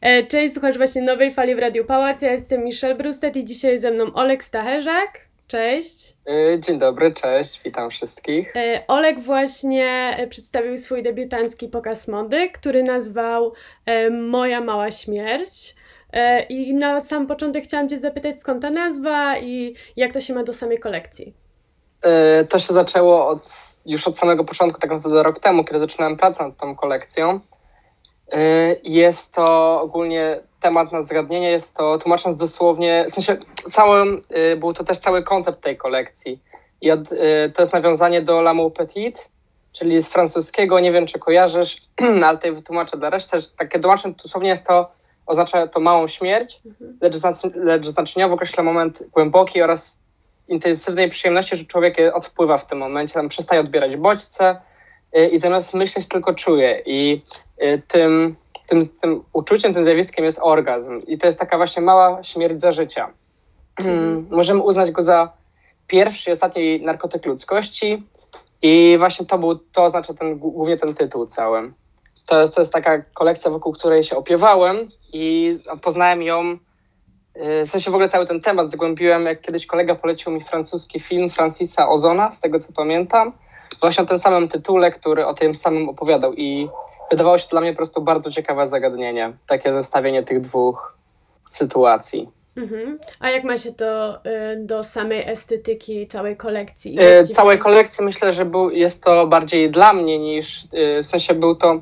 E, cześć, słuchasz właśnie nowej fali w Radiu Pałac. Ja jestem Michelle Brustet i dzisiaj ze mną Olek Stacherzak. Cześć. E, dzień dobry, cześć, witam wszystkich. E, Olek właśnie przedstawił swój debiutancki pokaz mody, który nazwał Moja Mała Śmierć. I na sam początek chciałam Cię zapytać, skąd ta nazwa i jak to się ma do samej kolekcji. To się zaczęło od, już od samego początku, tak naprawdę rok temu, kiedy zaczynałem pracę nad tą kolekcją. Y, jest to ogólnie temat na zagadnienie, jest to tłumacząc dosłownie, w sensie całym, y, był to też cały koncept tej kolekcji. I od, y, to jest nawiązanie do L'amour petit, czyli z francuskiego, nie wiem czy kojarzysz, ale tutaj wytłumaczę dla reszty, że takie tłumaczenie dosłownie jest to, oznacza to małą śmierć, mhm. lecz, lecz znaczeniowo określa moment głębokiej oraz intensywnej przyjemności, że człowiek odpływa w tym momencie, tam przestaje odbierać bodźce i zamiast myśleć tylko czuje. I Y, tym, tym, tym uczuciem, tym zjawiskiem jest orgazm. I to jest taka właśnie mała śmierć za życia. Mhm. Możemy uznać go za pierwszy i ostatni narkotyk ludzkości. I właśnie to był, to oznacza ten, głównie ten tytuł cały. To jest, to jest taka kolekcja, wokół której się opiewałem i poznałem ją, y, w sensie w ogóle cały ten temat zgłębiłem, jak kiedyś kolega polecił mi francuski film Francisa Ozona, z tego co pamiętam, właśnie o tym samym tytule, który o tym samym opowiadał i wydawało się to dla mnie po prostu bardzo ciekawe zagadnienie, takie zestawienie tych dwóch sytuacji. Mhm. A jak ma się to y, do samej estetyki całej kolekcji? Y, całej kolekcji myślę, że był, jest to bardziej dla mnie niż, y, w sensie był to,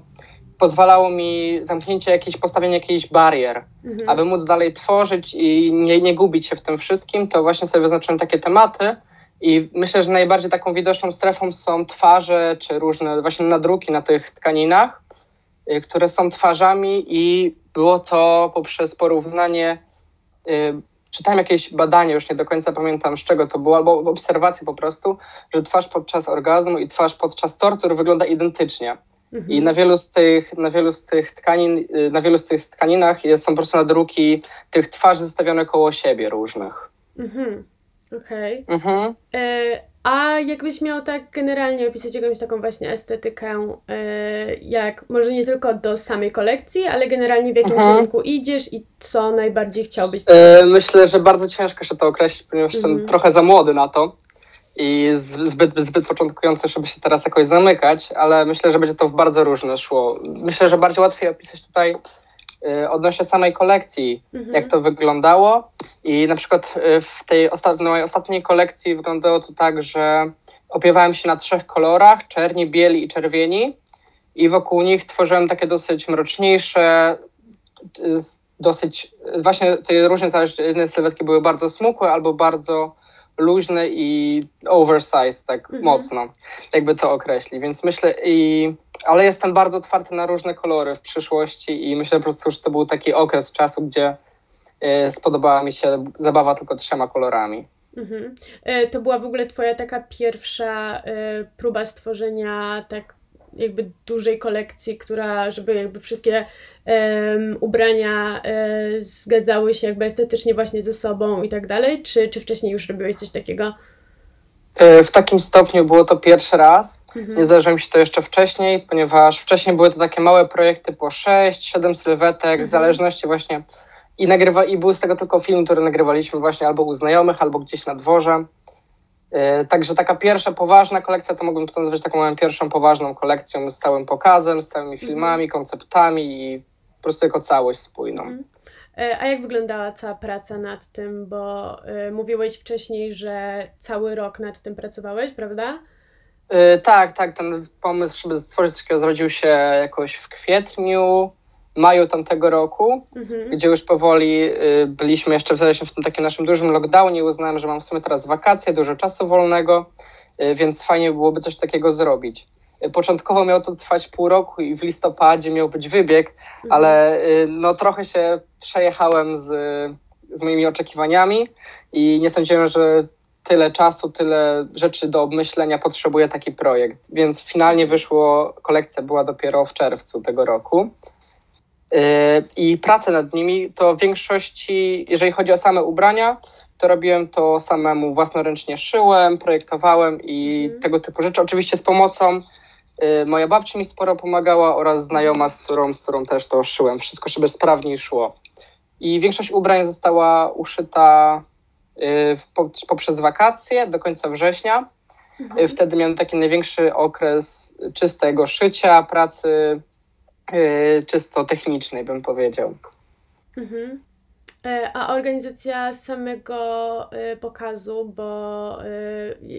pozwalało mi zamknięcie jakieś, postawienie jakichś barier, mhm. aby móc dalej tworzyć i nie, nie gubić się w tym wszystkim, to właśnie sobie wyznaczyłem takie tematy, i myślę, że najbardziej taką widoczną strefą są twarze czy różne właśnie nadruki na tych tkaninach. Y, które są twarzami i było to poprzez porównanie, y, czytałem jakieś badanie, już nie do końca pamiętam z czego to było, albo obserwację po prostu, że twarz podczas orgazmu i twarz podczas tortur wygląda identycznie. Mhm. I na wielu z tych, na wielu z tych tkanin, y, na wielu z tych tkaninach jest, są po prostu nadruki tych twarzy zestawione koło siebie różnych. Mhm. Okej. Okay. Mhm. E a jakbyś miał tak generalnie opisać jakąś taką właśnie estetykę, yy, jak może nie tylko do samej kolekcji, ale generalnie w jakim mhm. kierunku idziesz i co najbardziej chciałbyś yy, Myślę, że bardzo ciężko się to określić, ponieważ mhm. jestem trochę za młody na to i zbyt, zbyt początkujący, żeby się teraz jakoś zamykać, ale myślę, że będzie to w bardzo różne szło. Myślę, że bardziej łatwiej opisać tutaj odnośnie samej kolekcji, mhm. jak to wyglądało. I na przykład y, w tej ostatniej, mojej ostatniej kolekcji wyglądało to tak, że opiewałem się na trzech kolorach, czerni, bieli i czerwieni i wokół nich tworzyłem takie dosyć mroczniejsze, dosyć, właśnie te różne zależy, jedne sylwetki były bardzo smukłe albo bardzo luźne i oversized, tak mhm. mocno, jakby to określi. Więc myślę i ale jestem bardzo otwarty na różne kolory w przyszłości i myślę po prostu, że to był taki okres czasu, gdzie y, spodobała mi się zabawa tylko trzema kolorami. Mhm. E, to była w ogóle twoja taka pierwsza y, próba stworzenia tak jakby dużej kolekcji, która, żeby jakby wszystkie um, ubrania um, zgadzały się jakby estetycznie właśnie ze sobą i tak dalej, czy, czy wcześniej już robiłeś coś takiego? E, w takim stopniu było to pierwszy raz. Mhm. Nie zdarzyło mi się to jeszcze wcześniej, ponieważ wcześniej były to takie małe projekty po 6-7 sylwetek, mhm. w zależności właśnie. I, nagrywa, I był z tego tylko film, który nagrywaliśmy właśnie albo u znajomych, albo gdzieś na dworze. Yy, także taka pierwsza poważna kolekcja, to mógłbym to nazwać taką moją pierwszą poważną kolekcją z całym pokazem, z całymi mhm. filmami, konceptami i po prostu jako całość spójną. Mhm. E, a jak wyglądała cała praca nad tym? Bo y, mówiłeś wcześniej, że cały rok nad tym pracowałeś, prawda? Yy, tak, tak. Ten pomysł, żeby stworzyć takiego zrodził się jakoś w kwietniu, maju tamtego roku, mhm. gdzie już powoli byliśmy jeszcze w, w tym takim naszym dużym lockdownie. Uznałem, że mam w sumie teraz wakacje, dużo czasu wolnego, więc fajnie byłoby coś takiego zrobić. Początkowo miało to trwać pół roku i w listopadzie miał być wybieg, mhm. ale y, no, trochę się przejechałem z, z moimi oczekiwaniami i nie sądziłem, że tyle czasu, tyle rzeczy do obmyślenia potrzebuje taki projekt. Więc finalnie wyszło, kolekcja była dopiero w czerwcu tego roku. Y, I pracę nad nimi to w większości, jeżeli chodzi o same ubrania, to robiłem to samemu, własnoręcznie szyłem, projektowałem i mhm. tego typu rzeczy. Oczywiście z pomocą moja babcia mi sporo pomagała oraz znajoma, z którą, z którą też to szyłem. Wszystko, żeby sprawniej szło. I większość ubrań została uszyta y, poprzez wakacje do końca września. Mhm. Wtedy miałem taki największy okres czystego szycia, pracy czysto technicznej, bym powiedział. Mhm. E, a organizacja samego e, pokazu, bo e,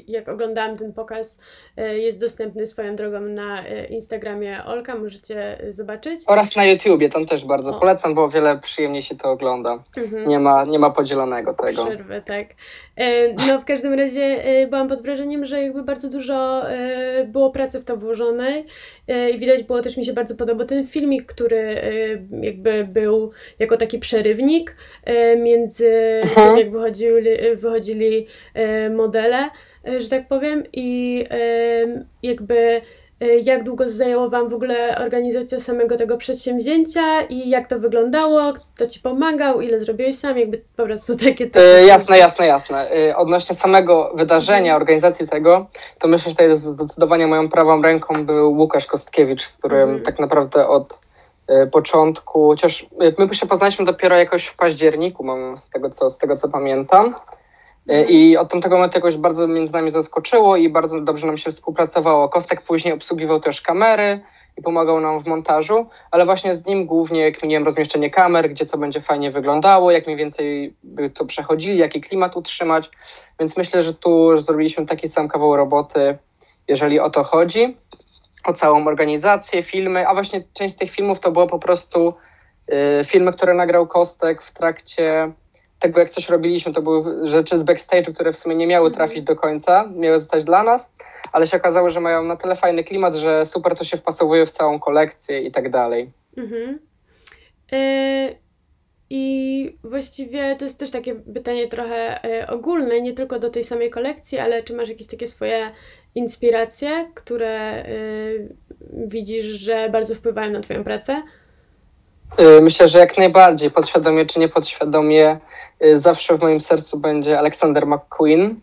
jak oglądałam ten pokaz, jest dostępny swoją drogą na Instagramie Olka, możecie zobaczyć. Oraz na YouTubie, tam też bardzo o. polecam, bo o wiele przyjemniej się to ogląda. Mhm. Nie, ma, nie ma podzielonego tego. Przerwy, tak. No w każdym razie byłam pod wrażeniem, że jakby bardzo dużo było pracy w to włożonej i widać było też mi się bardzo podobał ten filmik, który jakby był jako taki przerywnik, E, między tym, jak wychodzili, wychodzili e, modele, e, że tak powiem, i jakby jak długo zajęło Wam w ogóle organizacja samego tego przedsięwzięcia i jak to wyglądało, kto Ci pomagał, ile zrobiłeś sam, jakby po prostu takie... takie... jasne, jasne, jasne. odnośnie samego wydarzenia, mhm. organizacji tego, to myślę, że tutaj zdecydowanie moją prawą ręką był Łukasz Kostkiewicz, z którym mm. tak naprawdę od E, początku, chociaż e, my się poznaliśmy dopiero jakoś w październiku, mam z tego co, z tego co pamiętam. E, mhm. I od tamtego momentu jakoś bardzo między nami zaskoczyło i bardzo dobrze nam się współpracowało. Kostek później obsługiwał też kamery i pomagał nam w montażu, ale właśnie z nim głównie kminiłem rozmieszczenie kamer, gdzie co będzie fajnie wyglądało, jak mniej więcej by to przechodzili, jaki klimat utrzymać. Więc myślę, że tu zrobiliśmy taki sam kawał roboty, jeżeli o to chodzi o całą organizację, filmy, a właśnie część z tych filmów to było po prostu y, filmy, które nagrał Kostek w trakcie tego, jak coś robiliśmy. To były rzeczy z backstage'u, które w sumie nie miały mhm. trafić do końca, miały zostać dla nas, ale się okazało, że mają na tyle fajny klimat, że super to się wpasowuje w całą kolekcję i tak dalej. Mhm. Y i właściwie to jest też takie pytanie trochę y, ogólne, nie tylko do tej samej kolekcji, ale czy masz jakieś takie swoje inspiracje, które y, widzisz, że bardzo wpływają na Twoją pracę? Y, myślę, że jak najbardziej, podświadomie czy niepodświadomie, zawsze w moim sercu będzie Alexander McQueen,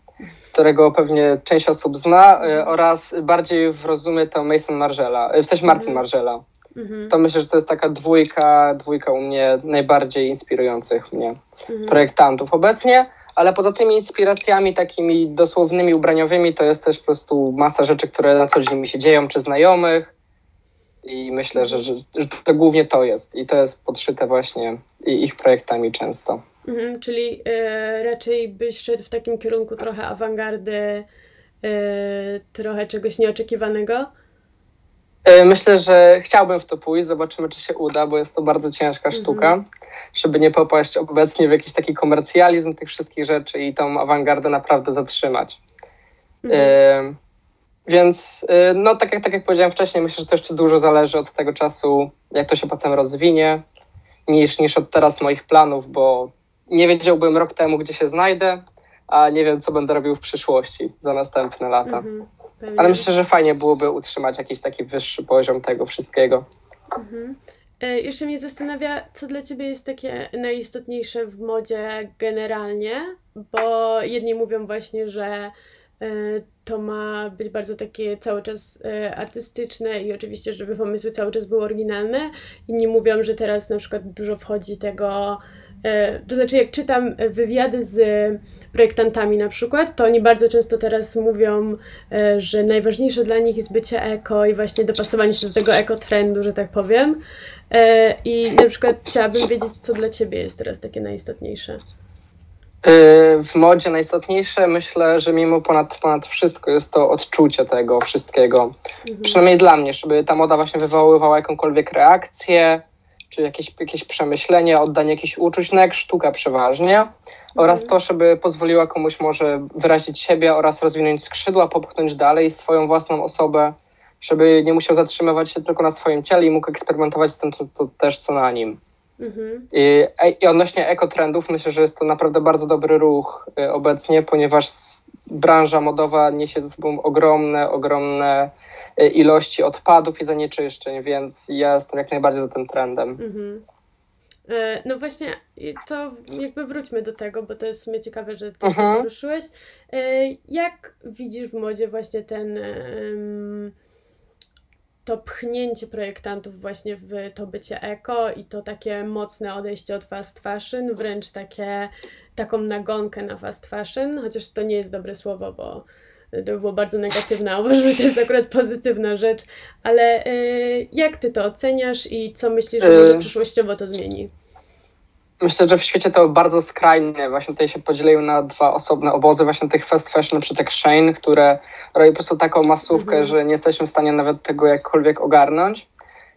którego pewnie część osób zna, oraz bardziej zrozumie to Mason Margella, w sensie Martin mhm. Mhm. To myślę, że to jest taka dwójka, dwójka u mnie najbardziej inspirujących mnie mhm. projektantów obecnie ale poza tymi inspiracjami takimi dosłownymi, ubraniowymi, to jest też po prostu masa rzeczy, które na co dzień mi się dzieją, czy znajomych. I myślę, że, że, że to głównie to jest. I to jest podszyte właśnie ich projektami często. Mhm, czyli y, raczej byś szedł w takim kierunku trochę awangardy, y, trochę czegoś nieoczekiwanego? E, myślę, że chciałbym w to pójść, zobaczymy, czy się uda, bo jest to bardzo ciężka mhm. sztuka, żeby nie popaść obecnie w jakiś taki komercjalizm tych wszystkich rzeczy i tą awangardę naprawdę zatrzymać. Mhm. E, więc, e, no tak jak, tak jak powiedziałem wcześniej, myślę, że to jeszcze dużo zależy od tego czasu, jak to się potem rozwinie, niż, niż od teraz moich planów, bo nie wiedziałbym rok temu, gdzie się znajdę, a nie wiem, co będę robił w przyszłości za następne lata. Mhm. Pewnie. Ale myślę, że fajnie byłoby utrzymać jakiś taki wyższy poziom tego wszystkiego. Mhm. E, jeszcze mnie zastanawia, co dla Ciebie jest takie najistotniejsze w modzie generalnie, bo jedni mówią właśnie, że e, to ma być bardzo takie cały czas e, artystyczne i oczywiście, żeby pomysły cały czas były oryginalne. Inni mówią, że teraz na przykład dużo wchodzi tego, to znaczy jak czytam wywiady z projektantami na przykład, to oni bardzo często teraz mówią, e, że najważniejsze dla nich jest bycie eko i właśnie dopasowanie się do tego ekotrendu, że tak powiem. E, I na przykład chciałabym wiedzieć, co dla Ciebie jest teraz takie najistotniejsze. E, w modzie najistotniejsze myślę, że mimo ponad, ponad wszystko jest to odczucie tego wszystkiego. Mhm. Przynajmniej dla mnie, żeby ta moda właśnie wywoływała jakąkolwiek reakcję, czy jakieś, jakieś przemyślenie, oddanie jakichś uczuć, no jak sztuka przeważnie oraz mhm. to, żeby pozwoliła komuś może wyrazić siebie oraz rozwinąć skrzydła, popchnąć dalej swoją własną osobę, żeby nie musiał zatrzymywać się tylko na swoim ciele i mógł eksperymentować z tym, co, to też co na nim. Mhm. I, I odnośnie ekotrendów, myślę, że jest to naprawdę bardzo dobry ruch y, obecnie, ponieważ branża modowa niesie ze sobą ogromne, ogromne ilości odpadów i zanieczyszczeń, więc ja jestem jak najbardziej za tym trendem. Mhm. E, no właśnie, to jakby wróćmy do tego, bo to jest w sumie ciekawe, że też to poruszyłeś. E, jak widzisz w modzie właśnie ten to pchnięcie projektantów właśnie w to bycie eko i to takie mocne odejście od fast fashion, wręcz takie, taką nagonkę na fast fashion, chociaż to nie jest dobre słowo, bo to by było bardzo negatywne, a uważam, że to jest akurat pozytywna rzecz, ale y, jak ty to oceniasz i co myślisz, że może przyszłościowo to zmieni? Myślę, że w świecie to bardzo skrajnie. Właśnie tutaj się podzieliły na dwa osobne obozy, właśnie tych fast fashion czy tak Shane, które robi po prostu taką masówkę, mhm. że nie jesteśmy w stanie nawet tego jakkolwiek ogarnąć.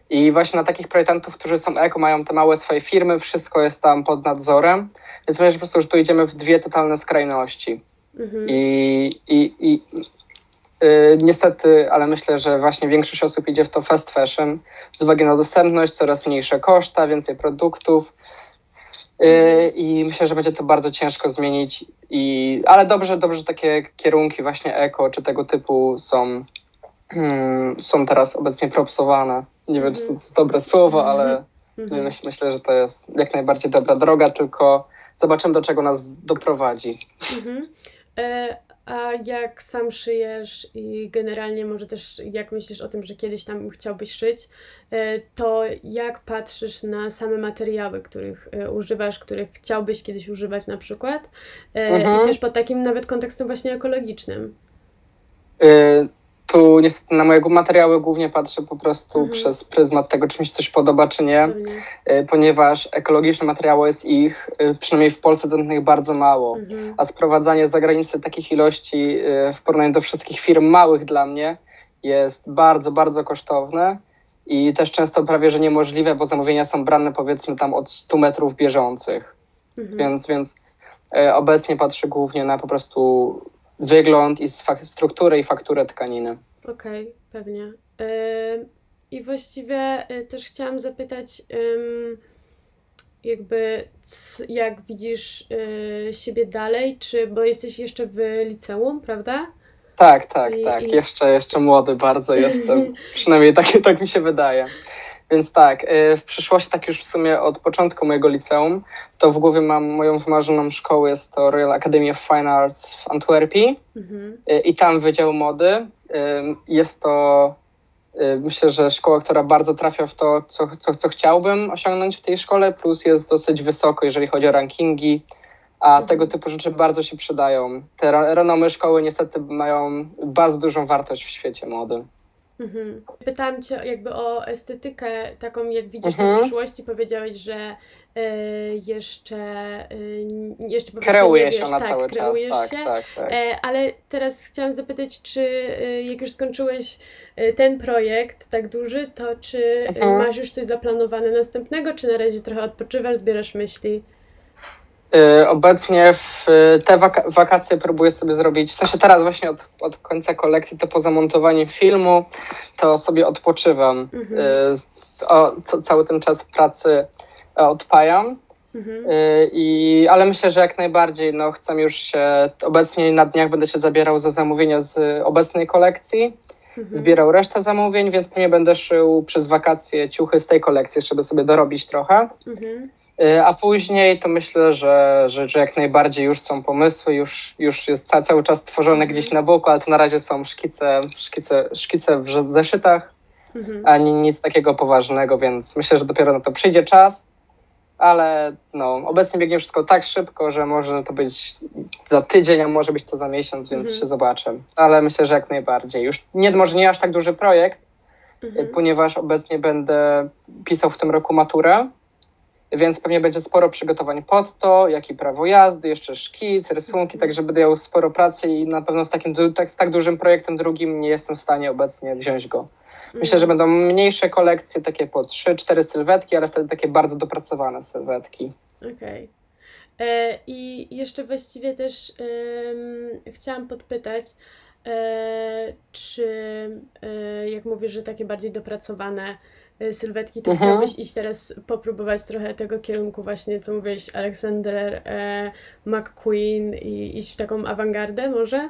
I właśnie na takich projektantów, którzy są eko, mają te małe swoje firmy, wszystko jest tam pod nadzorem. Więc myślę po prostu, że tu idziemy w dwie totalne skrajności. Mhm. I, i, i yy, niestety, ale myślę, że właśnie większość osób idzie w to fast fashion z uwagi na dostępność, coraz mniejsze koszta, więcej produktów Yy, I myślę, że będzie to bardzo ciężko zmienić. I, ale dobrze, dobrze, że takie kierunki właśnie eko czy tego typu są, hmm, są teraz obecnie propsowane. Nie wiem, czy to jest dobre słowo, ale mm-hmm. myśl, myślę, że to jest jak najbardziej dobra droga, tylko zobaczymy, do czego nas doprowadzi. Mm-hmm. E, a jak sam szyjesz i generalnie może też jak myślisz o tym, że kiedyś tam chciałbyś szyć, e, to jak patrzysz na same materiały, których e, używasz, których chciałbyś kiedyś używać na przykład mhm. i też pod takim nawet kontekstem właśnie ekologicznym? Tu niestety na mojego materiały głównie patrzę po prostu mhm. przez pryzmat tego, czy mi się coś podoba, czy nie, mhm. ponieważ ekologiczne materiały jest ich, y, przynajmniej w Polsce, dostępnych bardzo mało, mhm. a sprowadzanie z zagranicy takich ilości y, w porównaniu do wszystkich firm małych dla mnie jest bardzo, bardzo kosztowne i też często prawie, że niemożliwe, bo zamówienia są brane powiedzmy tam od 100 metrów bieżących, mhm. więc, więc obecnie patrzę głównie na po prostu wygląd i strukturę i fakturę tkaniny. Okej, okay, pewnie. I właściwie y, też chciałam zapytać, jakby jak widzisz y, siebie dalej, czy bo jesteś jeszcze w liceum, prawda? Tak, tak, I, tak. I... Jeszcze, jeszcze młody bardzo jestem. Przynajmniej tak, tak mi się wydaje. Więc tak, y, w przyszłości, tak już w sumie od początku mojego liceum, to w głowie mam moją wymarzoną szkołę, jest to Royal Academy of Fine Arts w Antwerpii mhm. Y, i tam Wydział Mody. Y, jest to myślę, że szkoła, która bardzo trafia w to, co, co, co chciałbym osiągnąć w tej szkole, plus jest dosyć wysoko, jeżeli chodzi o rankingi, a mhm. tego typu rzeczy bardzo się przydają. Te renomy szkoły niestety mają bardzo dużą wartość w świecie mody. Mhm. Pytałam Cię jakby o estetykę, taką jak widzisz mhm. to w mhm. przyszłości. Powiedziałeś, że y, jeszcze, y, jeszcze po Kreuje się na tak, cały kreujesz czas. Tak, się. Tak, tak, e, ale teraz chciałam zapytać, czy y, jak już skończyłeś ten projekt tak duży, to czy mhm. masz już coś zaplanowane następnego, czy na razie trochę odpoczywasz, zbierasz myśli? Y, obecnie w te wak wakacje próbuję sobie zrobić, w sensie teraz właśnie od, od końca kolekcji, to po zamontowaniu filmu, to sobie odpoczywam. Mhm. Y, o, co, cały ten czas pracy e, odpajam. Mhm. Y, I, ale myślę, że jak najbardziej no, chcę już się, obecnie na dniach będę się zabierał za zamówienia z obecnej kolekcji, mhm. zbierał resztę zamówień, więc pewnie będę szył przez wakacje ciuchy z tej kolekcji, żeby sobie dorobić trochę. Mhm. Y, a później to myślę, że, że, że jak najbardziej już są pomysły, już, już jest ca, cały czas tworzone mhm. gdzieś na boku, ale to na razie są szkice, szkice, szkice w zeszytach, mhm. a nic takiego poważnego, więc myślę, że dopiero na to przyjdzie czas, ale no, obecnie biegnie wszystko tak szybko, że może to być za tydzień, a może być to za miesiąc, więc mhm. się zobaczę. Ale myślę, że jak najbardziej. Już nie, może nie aż tak duży projekt, mhm. ponieważ obecnie będę pisał w tym roku maturę więc pewnie będzie sporo przygotowań pod to, jak i prawo jazdy, jeszcze szkic, rysunki, także będę miał sporo pracy i na pewno z takim tak, z tak dużym projektem drugim nie jestem w stanie obecnie wziąć go. Myślę, że będą mniejsze kolekcje, takie po 3-4 sylwetki, ale wtedy takie bardzo dopracowane sylwetki. Okej. Okay. E, I jeszcze właściwie też chciałam podpytać, e, czy e, jak mówisz, że takie bardziej dopracowane sylwetki, to mhm. chciałbyś iść teraz popróbować trochę tego kierunku właśnie, co mówiłeś, Alexander e, McQueen i iść w taką awangardę może?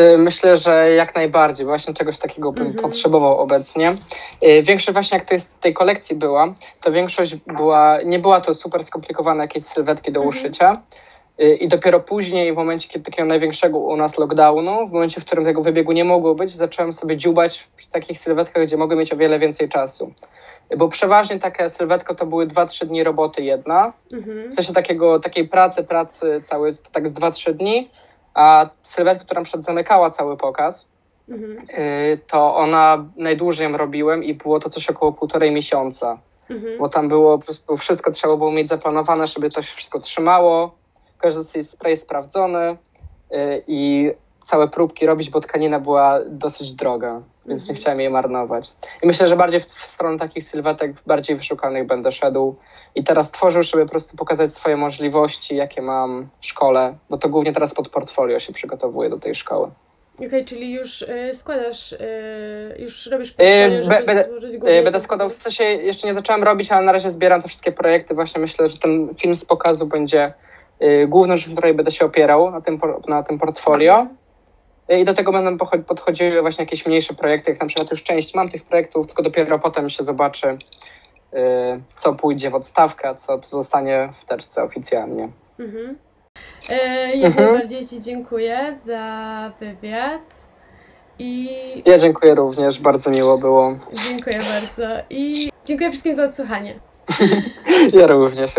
Y, myślę, że jak najbardziej. Właśnie czegoś takiego bym mhm. potrzebował obecnie. Y, większość właśnie jak to jest tej kolekcji była, to większość była, nie była to super skomplikowane jakieś sylwetki do mhm. uszycia, Y, I dopiero później, w momencie kiedy takiego największego u nas lockdownu, w momencie, w którym tego wybiegu nie mogło być, zacząłem sobie dziubać przy takich sylwetkach, gdzie mogę mieć o wiele więcej czasu. Bo przeważnie taka sylwetka to były 2-3 dni roboty jedna, Mhm. w sensie takiego, takiej pracy, pracy cały, tak z 2-3 dni, a sylwetka, która przed zamykała cały pokaz, Mhm. y, to ona najdłużej ją robiłem i było to coś około półtorej miesiąca Mhm. bo tam było po prostu wszystko trzeba było mieć zaplanowane, żeby to się wszystko trzymało. Każdy z spray sprawdzony i całe próbki robić, bo tkanina była dosyć droga, więc nie Mhm. chciałem jej marnować. I myślę, że bardziej w stronę takich sylwetek bardziej wyszukanych będę szedł i teraz tworzył, żeby po prostu pokazać swoje możliwości, jakie mam w szkole, bo to głównie teraz pod portfolio się przygotowuję do tej szkoły. Okej, czyli już y, składasz, y, już robisz portfolio, be- żeby będę- złożyć Yy, głównie Będę do- składał, w sensie jeszcze nie zacząłem robić, ale na razie zbieram te wszystkie projekty. Właśnie myślę, że ten film z pokazu będzie yy, główną rzeczą, której będę się opierał na tym, na tym portfolio. Yy, I do tego będą podchodziły właśnie jakieś mniejsze projekty, jak na przykład już część mam tych projektów, tylko dopiero potem się zobaczy, yy, co pójdzie w odstawkę, co, zostanie w teczce oficjalnie. Mhm. Jak Mhm. najbardziej Ci dziękuję za wywiad i Ja dziękuję również, bardzo miło było. dziękuję bardzo i dziękuję wszystkim za odsłuchanie. Ja również.